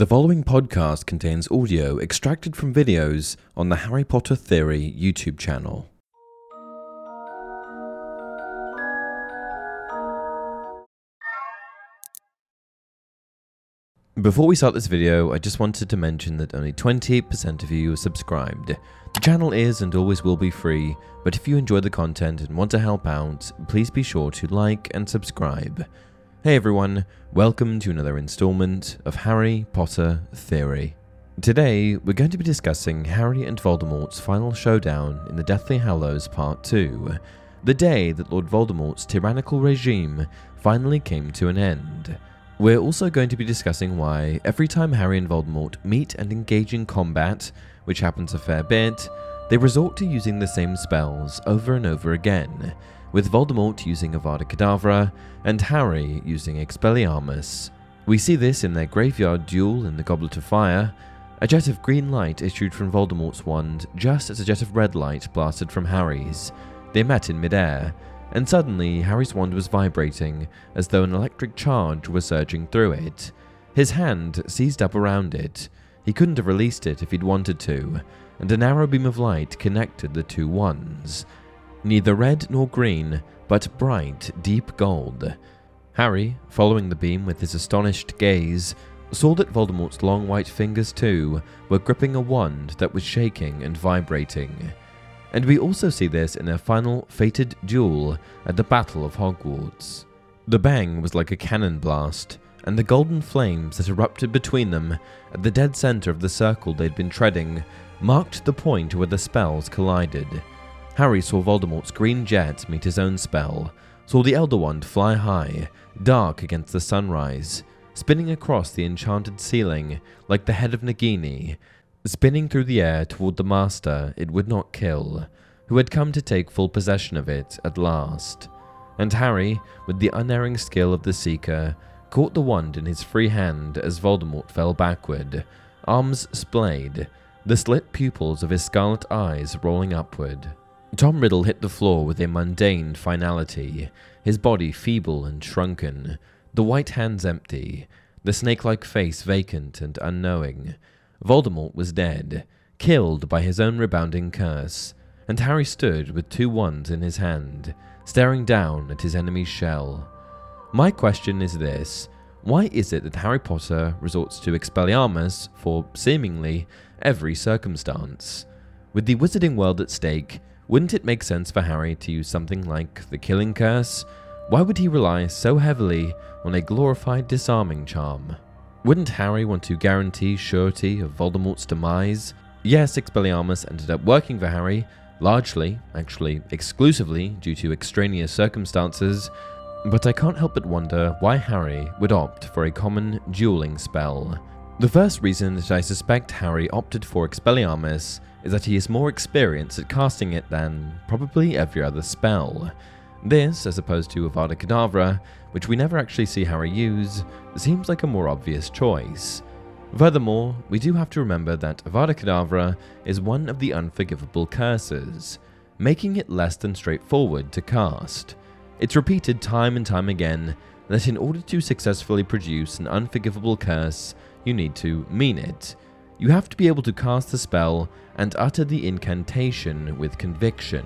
The following podcast contains audio extracted from videos on the Harry Potter Theory YouTube channel. Before we start this video, I just wanted to mention that only 28% of you are subscribed. The channel is and always will be free, but if you enjoy the content and want to help out, please be sure to like and subscribe. Hey everyone, welcome to another installment of Harry Potter Theory. Today, we're going to be discussing Harry and Voldemort's final showdown in the Deathly Hallows Part 2, the day that Lord Voldemort's tyrannical regime finally came to an end. We're also going to be discussing why every time Harry and Voldemort meet and engage in combat, which happens a fair bit, they resort to using the same spells over and over again with Voldemort using Avada Kedavra and Harry using Expelliarmus. We see this in their graveyard duel in the Goblet of Fire. A jet of green light issued from Voldemort's wand just as a jet of red light blasted from Harry's. They met in midair, and suddenly Harry's wand was vibrating as though an electric charge was surging through it. His hand seized up around it. He couldn't have released it if he'd wanted to, and a narrow beam of light connected the two wands neither red nor green, but bright, deep gold. Harry, following the beam with his astonished gaze, saw that Voldemort's long white fingers, too, were gripping a wand that was shaking and vibrating. And we also see this in their final fated duel at the Battle of Hogwarts. The bang was like a cannon blast, and the golden flames that erupted between them at the dead center of the circle they'd been treading marked the point where the spells collided. Harry saw Voldemort's green jet meet his own spell, saw the Elder Wand fly high, dark against the sunrise, spinning across the enchanted ceiling like the head of Nagini, spinning through the air toward the master it would not kill, who had come to take full possession of it at last. And Harry, with the unerring skill of the Seeker, caught the wand in his free hand as Voldemort fell backward, arms splayed, the slit pupils of his scarlet eyes rolling upward. Tom Riddle hit the floor with a mundane finality, his body feeble and shrunken, the white hands empty, the snake like face vacant and unknowing. Voldemort was dead, killed by his own rebounding curse, and Harry stood with two wands in his hand, staring down at his enemy's shell. My question is this why is it that Harry Potter resorts to Expelliarmus for, seemingly, every circumstance? With the wizarding world at stake, wouldn't it make sense for Harry to use something like the Killing Curse? Why would he rely so heavily on a glorified disarming charm? Wouldn't Harry want to guarantee surety of Voldemort's demise? Yes, Expelliarmus ended up working for Harry, largely, actually exclusively, due to extraneous circumstances, but I can't help but wonder why Harry would opt for a common dueling spell. The first reason that I suspect Harry opted for Expelliarmus is that he is more experienced at casting it than probably every other spell. This, as opposed to Avada Kedavra, which we never actually see Harry use, seems like a more obvious choice. Furthermore, we do have to remember that Avada Kedavra is one of the unforgivable curses, making it less than straightforward to cast. It's repeated time and time again that in order to successfully produce an unforgivable curse, you need to mean it, you have to be able to cast the spell and utter the incantation with conviction.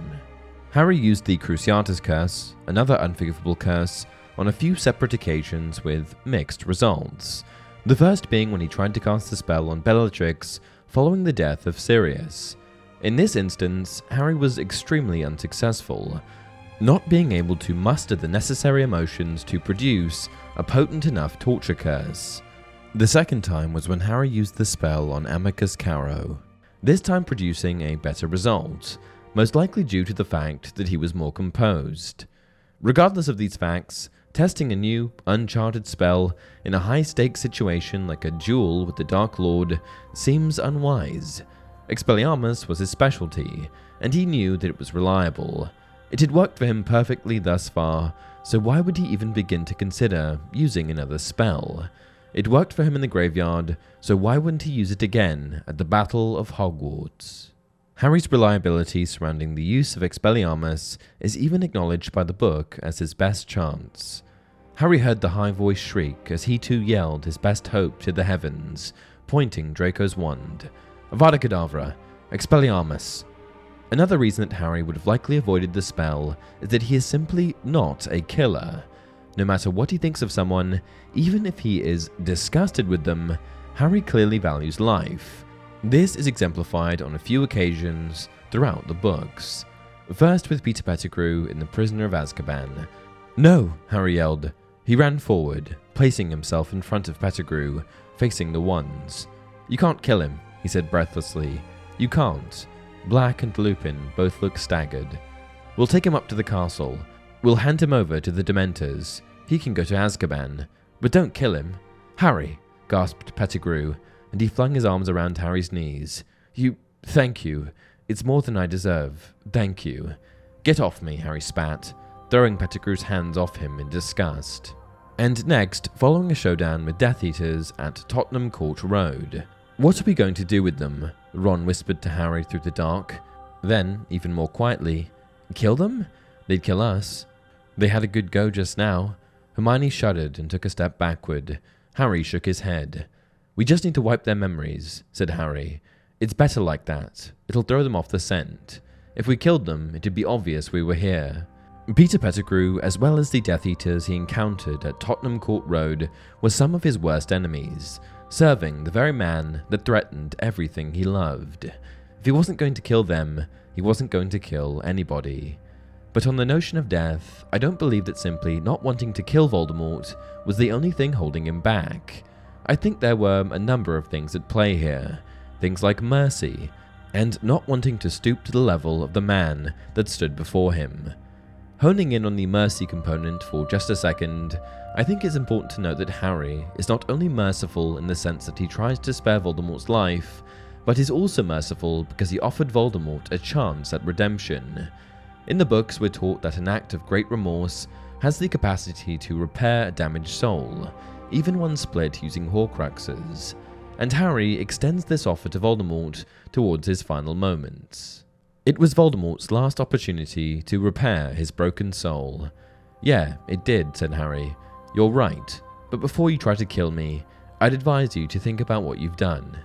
Harry used the Cruciatus Curse, another unforgivable curse, on a few separate occasions with mixed results. The first being when he tried to cast the spell on Bellatrix following the death of Sirius. In this instance, Harry was extremely unsuccessful, not being able to muster the necessary emotions to produce a potent enough torture curse. The second time was when Harry used the spell on Amicus Carrow, this time producing a better result, most likely due to the fact that he was more composed. Regardless of these facts, testing a new, uncharted spell in a high stakes situation like a duel with the Dark Lord seems unwise. Expelliarmus was his specialty, and he knew that it was reliable. It had worked for him perfectly thus far, so why would he even begin to consider using another spell? It worked for him in the graveyard, so why wouldn't he use it again at the Battle of Hogwarts? Harry's reliability surrounding the use of Expelliarmus is even acknowledged by the book as his best chance. Harry heard the high voice shriek as he too yelled his best hope to the heavens, pointing Draco's wand. Avada Kedavra, Expelliarmus. Another reason that Harry would have likely avoided the spell is that he is simply not a killer. No matter what he thinks of someone, even if he is disgusted with them, Harry clearly values life. This is exemplified on a few occasions throughout the books. First with Peter Pettigrew in The Prisoner of Azkaban. No, Harry yelled. He ran forward, placing himself in front of Pettigrew, facing the wands. You can't kill him, he said breathlessly. You can't. Black and Lupin both look staggered. We'll take him up to the castle. We'll hand him over to the Dementors. He can go to Azkaban. But don't kill him. Harry, gasped Pettigrew, and he flung his arms around Harry's knees. You. thank you. It's more than I deserve. Thank you. Get off me, Harry spat, throwing Pettigrew's hands off him in disgust. And next, following a showdown with Death Eaters at Tottenham Court Road. What are we going to do with them? Ron whispered to Harry through the dark. Then, even more quietly, kill them? They'd kill us. They had a good go just now. Hermione shuddered and took a step backward. Harry shook his head. We just need to wipe their memories, said Harry. It's better like that. It'll throw them off the scent. If we killed them, it'd be obvious we were here. Peter Pettigrew, as well as the Death Eaters he encountered at Tottenham Court Road, were some of his worst enemies, serving the very man that threatened everything he loved. If he wasn't going to kill them, he wasn't going to kill anybody. But on the notion of death, I don't believe that simply not wanting to kill Voldemort was the only thing holding him back. I think there were a number of things at play here. Things like mercy, and not wanting to stoop to the level of the man that stood before him. Honing in on the mercy component for just a second, I think it's important to note that Harry is not only merciful in the sense that he tries to spare Voldemort's life, but is also merciful because he offered Voldemort a chance at redemption. In the books, we're taught that an act of great remorse has the capacity to repair a damaged soul, even one split using Horcruxes, and Harry extends this offer to Voldemort towards his final moments. It was Voldemort's last opportunity to repair his broken soul. Yeah, it did, said Harry. You're right, but before you try to kill me, I'd advise you to think about what you've done.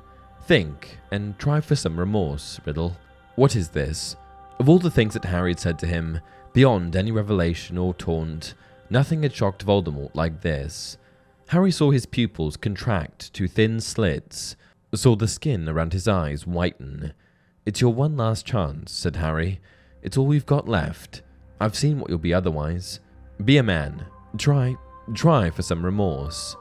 Think, and try for some remorse, Riddle. What is this? Of all the things that Harry had said to him, beyond any revelation or taunt, nothing had shocked Voldemort like this. Harry saw his pupils contract to thin slits, saw the skin around his eyes whiten. It's your one last chance, said Harry. It's all we've got left. I've seen what you'll be otherwise. Be a man. Try, try for some remorse.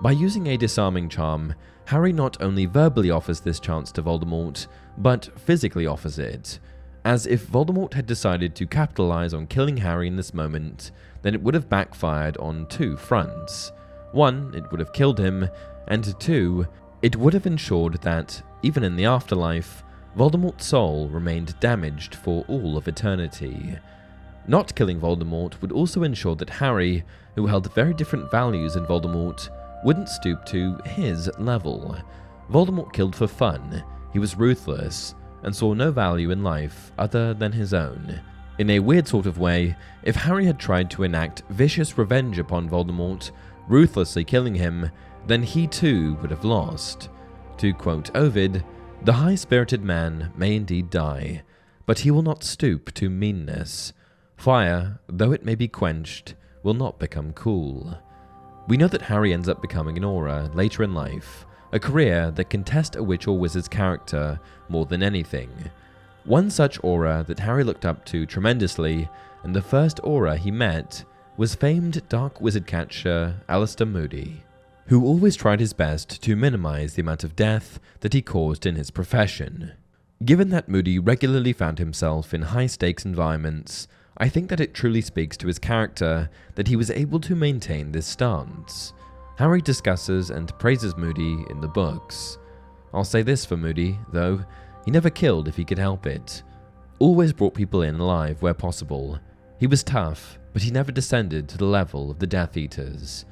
By using a disarming charm, Harry not only verbally offers this chance to Voldemort, but physically offers it as if Voldemort had decided to capitalize on killing Harry in this moment, then it would have backfired on two fronts. One, it would have killed him, and two, it would have ensured that, even in the afterlife, Voldemort's soul remained damaged for all of eternity. Not killing Voldemort would also ensure that Harry, who held very different values in Voldemort, wouldn't stoop to his level. Voldemort killed for fun, he was ruthless, and saw no value in life other than his own. In a weird sort of way, if Harry had tried to enact vicious revenge upon Voldemort, ruthlessly killing him, then he too would have lost. To quote Ovid, the high spirited man may indeed die, but he will not stoop to meanness. Fire, though it may be quenched, will not become cool. We know that Harry ends up becoming an Auror later in life, a career that can test a witch or wizard's character more than anything. One such Auror that Harry looked up to tremendously, and the first Auror he met, was famed dark wizard catcher Alastor Moody, who always tried his best to minimize the amount of death that he caused in his profession. Given that Moody regularly found himself in high stakes environments, I think that it truly speaks to his character that he was able to maintain this stance. Harry discusses and praises Moody in the books. I'll say this for Moody, though, he never killed if he could help it. Always brought people in alive where possible. He was tough, but he never descended to the level of the Death Eaters.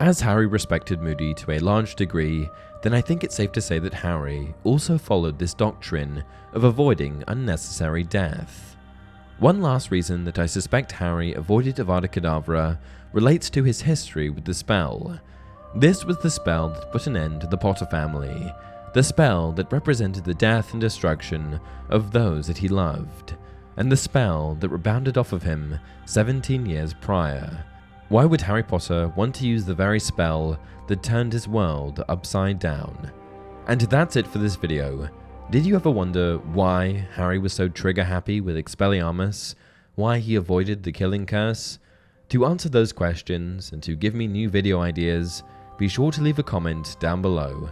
As Harry respected Moody to a large degree, then I think it's safe to say that Harry also followed this doctrine of avoiding unnecessary death. One last reason that I suspect Harry avoided Avada Kedavra relates to his history with the spell. This was the spell that put an end to the Potter family, the spell that represented the death and destruction of those that he loved, and the spell that rebounded off of him 17 years prior. Why would Harry Potter want to use the very spell that turned his world upside down? And that's it for this video. Did you ever wonder why Harry was so trigger happy with Expelliarmus? Why he avoided the killing curse? To answer those questions and to give me new video ideas, be sure to leave a comment down below.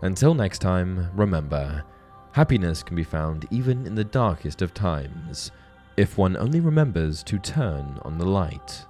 Until next time, remember, happiness can be found even in the darkest of times, if one only remembers to turn on the light.